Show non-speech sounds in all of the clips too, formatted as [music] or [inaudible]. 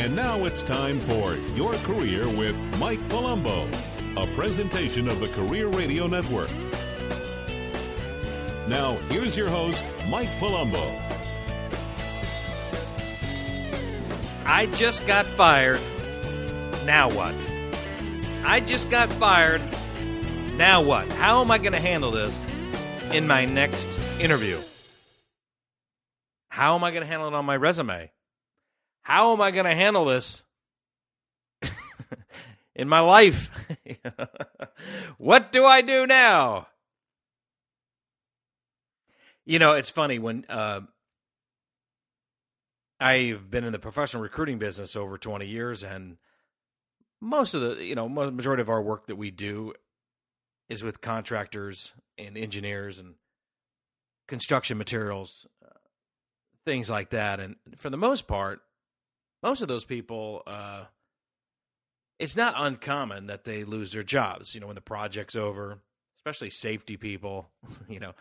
And now it's time for Your Career with Mike Palumbo, a presentation of the Career Radio Network. Now, here's your host, Mike Palumbo. I just got fired. Now what? I just got fired. Now what? How am I going to handle this in my next interview? How am I going to handle it on my resume? How am I going to handle this [laughs] in my life? [laughs] what do I do now? You know, it's funny when uh, I've been in the professional recruiting business over 20 years, and most of the, you know, majority of our work that we do is with contractors and engineers and construction materials, uh, things like that. And for the most part, most of those people, uh, it's not uncommon that they lose their jobs. You know, when the project's over, especially safety people. [laughs] You know,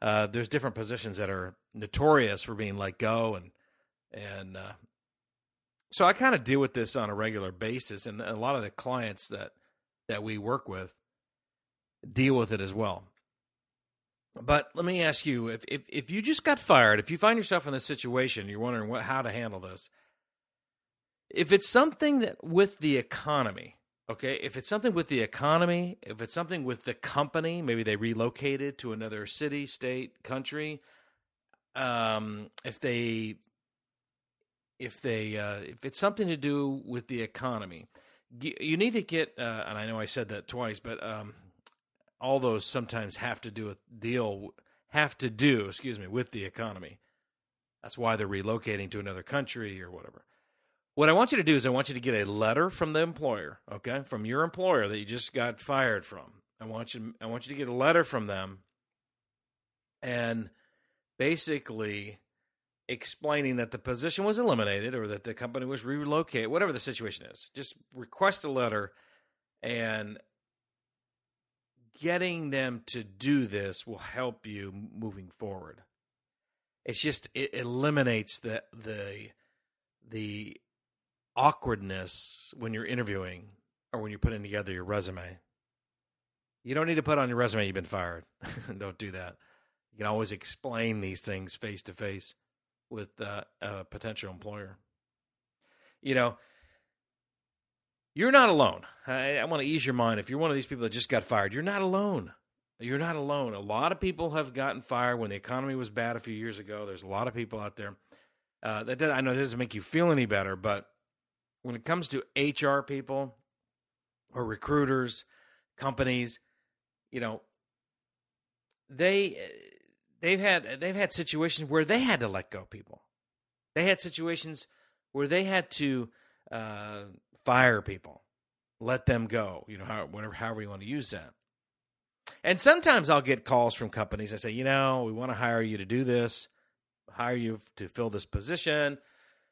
uh, there's different positions that are notorious for being let go, and and uh, so I kind of deal with this on a regular basis, and a lot of the clients that that we work with deal with it as well. But let me ask you: if if if you just got fired, if you find yourself in this situation, you're wondering what how to handle this. If it's something that with the economy, okay, if it's something with the economy, if it's something with the company, maybe they relocated to another city, state, country, um, if they if they uh, if it's something to do with the economy, you need to get. Uh, and I know I said that twice, but um, all those sometimes have to do with deal have to do, excuse me, with the economy. That's why they're relocating to another country or whatever. What I want you to do is I want you to get a letter from the employer, okay, from your employer that you just got fired from. I want you I want you to get a letter from them and basically explaining that the position was eliminated or that the company was relocated, whatever the situation is. Just request a letter and getting them to do this will help you moving forward. It's just it eliminates the the the awkwardness when you're interviewing or when you're putting together your resume. You don't need to put on your resume you've been fired. [laughs] don't do that. You can always explain these things face to face with uh, a potential employer. You know, you're not alone. I, I want to ease your mind. If you're one of these people that just got fired, you're not alone. You're not alone. A lot of people have gotten fired when the economy was bad a few years ago. There's a lot of people out there. Uh, that I know it doesn't make you feel any better, but when it comes to HR people or recruiters, companies, you know, they they've had they've had situations where they had to let go people. They had situations where they had to uh, fire people, let them go. You know, how, whatever, however you want to use that. And sometimes I'll get calls from companies. I say, you know, we want to hire you to do this, hire you to fill this position.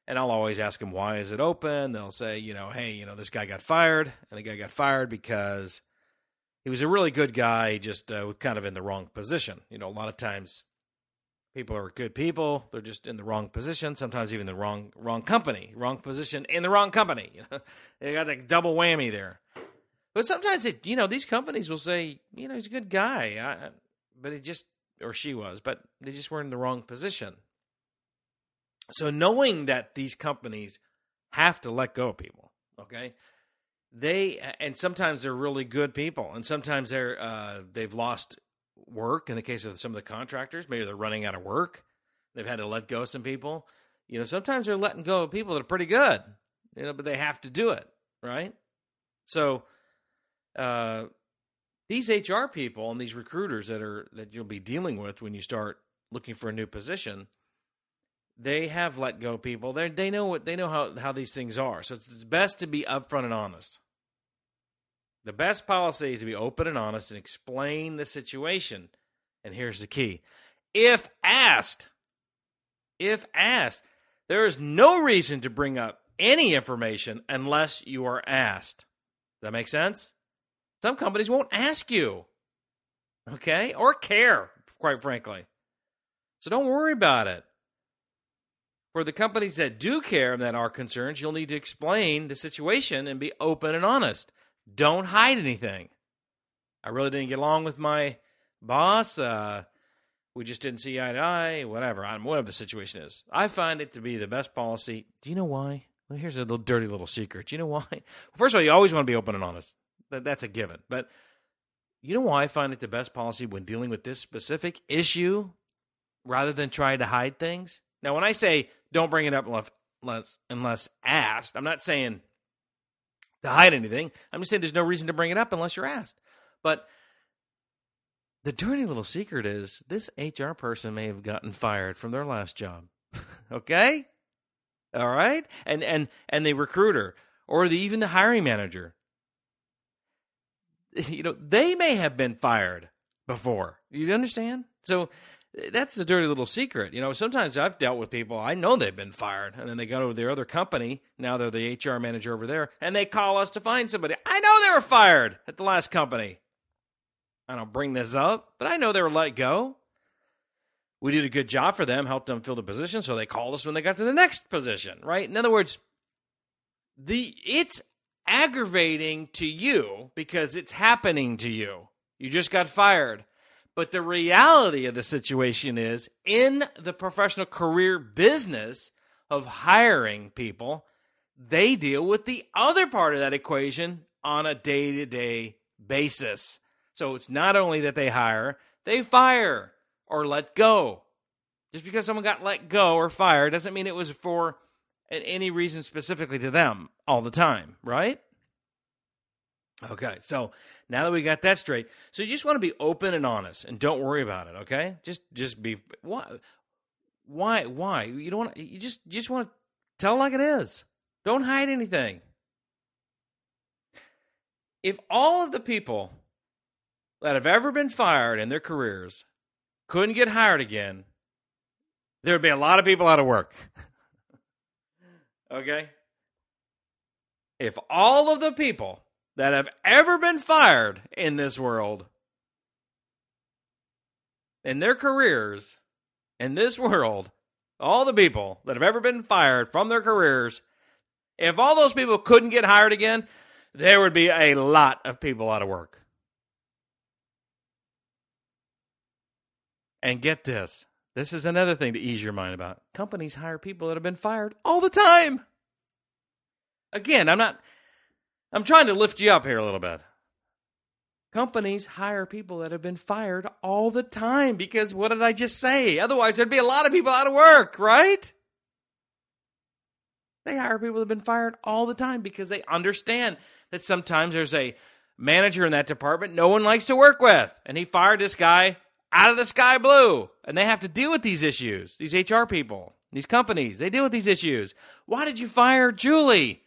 And I'll always ask them, why is it open? They'll say, you know, hey, you know, this guy got fired, and the guy got fired because he was a really good guy, just uh, kind of in the wrong position. You know, a lot of times people are good people; they're just in the wrong position. Sometimes even the wrong wrong company, wrong position in the wrong company. You [laughs] know, they got a double whammy there. But sometimes it, you know, these companies will say, you know, he's a good guy, I, but he just or she was, but they just were in the wrong position. So knowing that these companies have to let go of people, okay? They and sometimes they're really good people, and sometimes they're uh, they've lost work. In the case of some of the contractors, maybe they're running out of work. They've had to let go of some people. You know, sometimes they're letting go of people that are pretty good. You know, but they have to do it, right? So, uh, these HR people and these recruiters that are that you'll be dealing with when you start looking for a new position, they have let go people. They they know what they know how how these things are. So it's best to be upfront and honest. The best policy is to be open and honest and explain the situation. And here's the key: if asked, if asked, there is no reason to bring up any information unless you are asked. Does that make sense? Some companies won't ask you, okay, or care, quite frankly. So don't worry about it. For the companies that do care and that are concerned, you'll need to explain the situation and be open and honest. Don't hide anything. I really didn't get along with my boss. Uh, we just didn't see eye to eye. Whatever, whatever the situation is. I find it to be the best policy. Do you know why? Well, here's a little dirty little secret. Do you know why? [laughs] First of all, you always want to be open and honest. That, that's a given. But you know why I find it the best policy when dealing with this specific issue rather than trying to hide things? Now, when I say don't bring it up unless, unless asked, I'm not saying to hide anything. I'm just saying there's no reason to bring it up unless you're asked. But the dirty little secret is this HR person may have gotten fired from their last job. [laughs] okay? All right? And and and the recruiter or the, even the hiring manager [laughs] you know, they may have been fired before. You understand? So that's a dirty little secret. You know, sometimes I've dealt with people, I know they've been fired, and then they go to their other company. Now they're the HR manager over there, and they call us to find somebody. I know they were fired at the last company. I don't bring this up, but I know they were let go. We did a good job for them, helped them fill the position, so they called us when they got to the next position, right? In other words, the it's aggravating to you because it's happening to you. You just got fired. But the reality of the situation is in the professional career business of hiring people, they deal with the other part of that equation on a day to day basis. So it's not only that they hire, they fire or let go. Just because someone got let go or fired doesn't mean it was for any reason specifically to them all the time, right? Okay, so now that we got that straight, so you just want to be open and honest, and don't worry about it. Okay, just just be why why why you don't want you just you just want to tell like it is. Don't hide anything. If all of the people that have ever been fired in their careers couldn't get hired again, there would be a lot of people out of work. [laughs] okay? If all of the people that have ever been fired in this world, in their careers, in this world, all the people that have ever been fired from their careers, if all those people couldn't get hired again, there would be a lot of people out of work. And get this this is another thing to ease your mind about. Companies hire people that have been fired all the time. Again, I'm not I'm trying to lift you up here a little bit. Companies hire people that have been fired all the time because what did I just say? Otherwise, there'd be a lot of people out of work, right? They hire people that have been fired all the time because they understand that sometimes there's a manager in that department no one likes to work with. And he fired this guy out of the sky blue. And they have to deal with these issues, these HR people, these companies. They deal with these issues. Why did you fire Julie?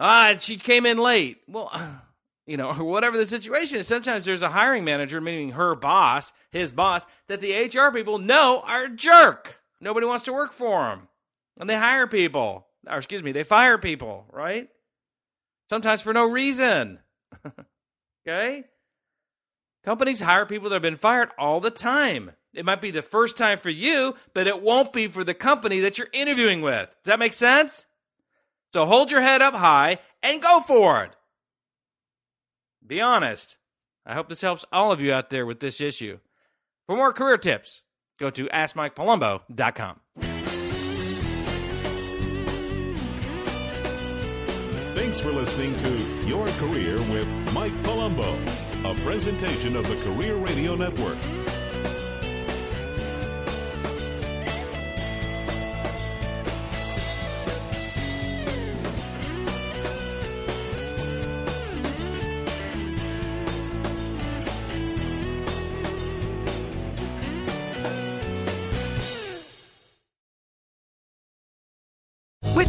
Ah, she came in late. Well, [sighs] you know, or [laughs] whatever the situation is. Sometimes there's a hiring manager, meaning her boss, his boss, that the HR people know are a jerk. Nobody wants to work for them. And they hire people, or excuse me, they fire people, right? Sometimes for no reason. [laughs] okay? Companies hire people that have been fired all the time. It might be the first time for you, but it won't be for the company that you're interviewing with. Does that make sense? So hold your head up high and go for it. Be honest. I hope this helps all of you out there with this issue. For more career tips, go to AskMikePalumbo.com. Thanks for listening to Your Career with Mike Palumbo, a presentation of the Career Radio Network.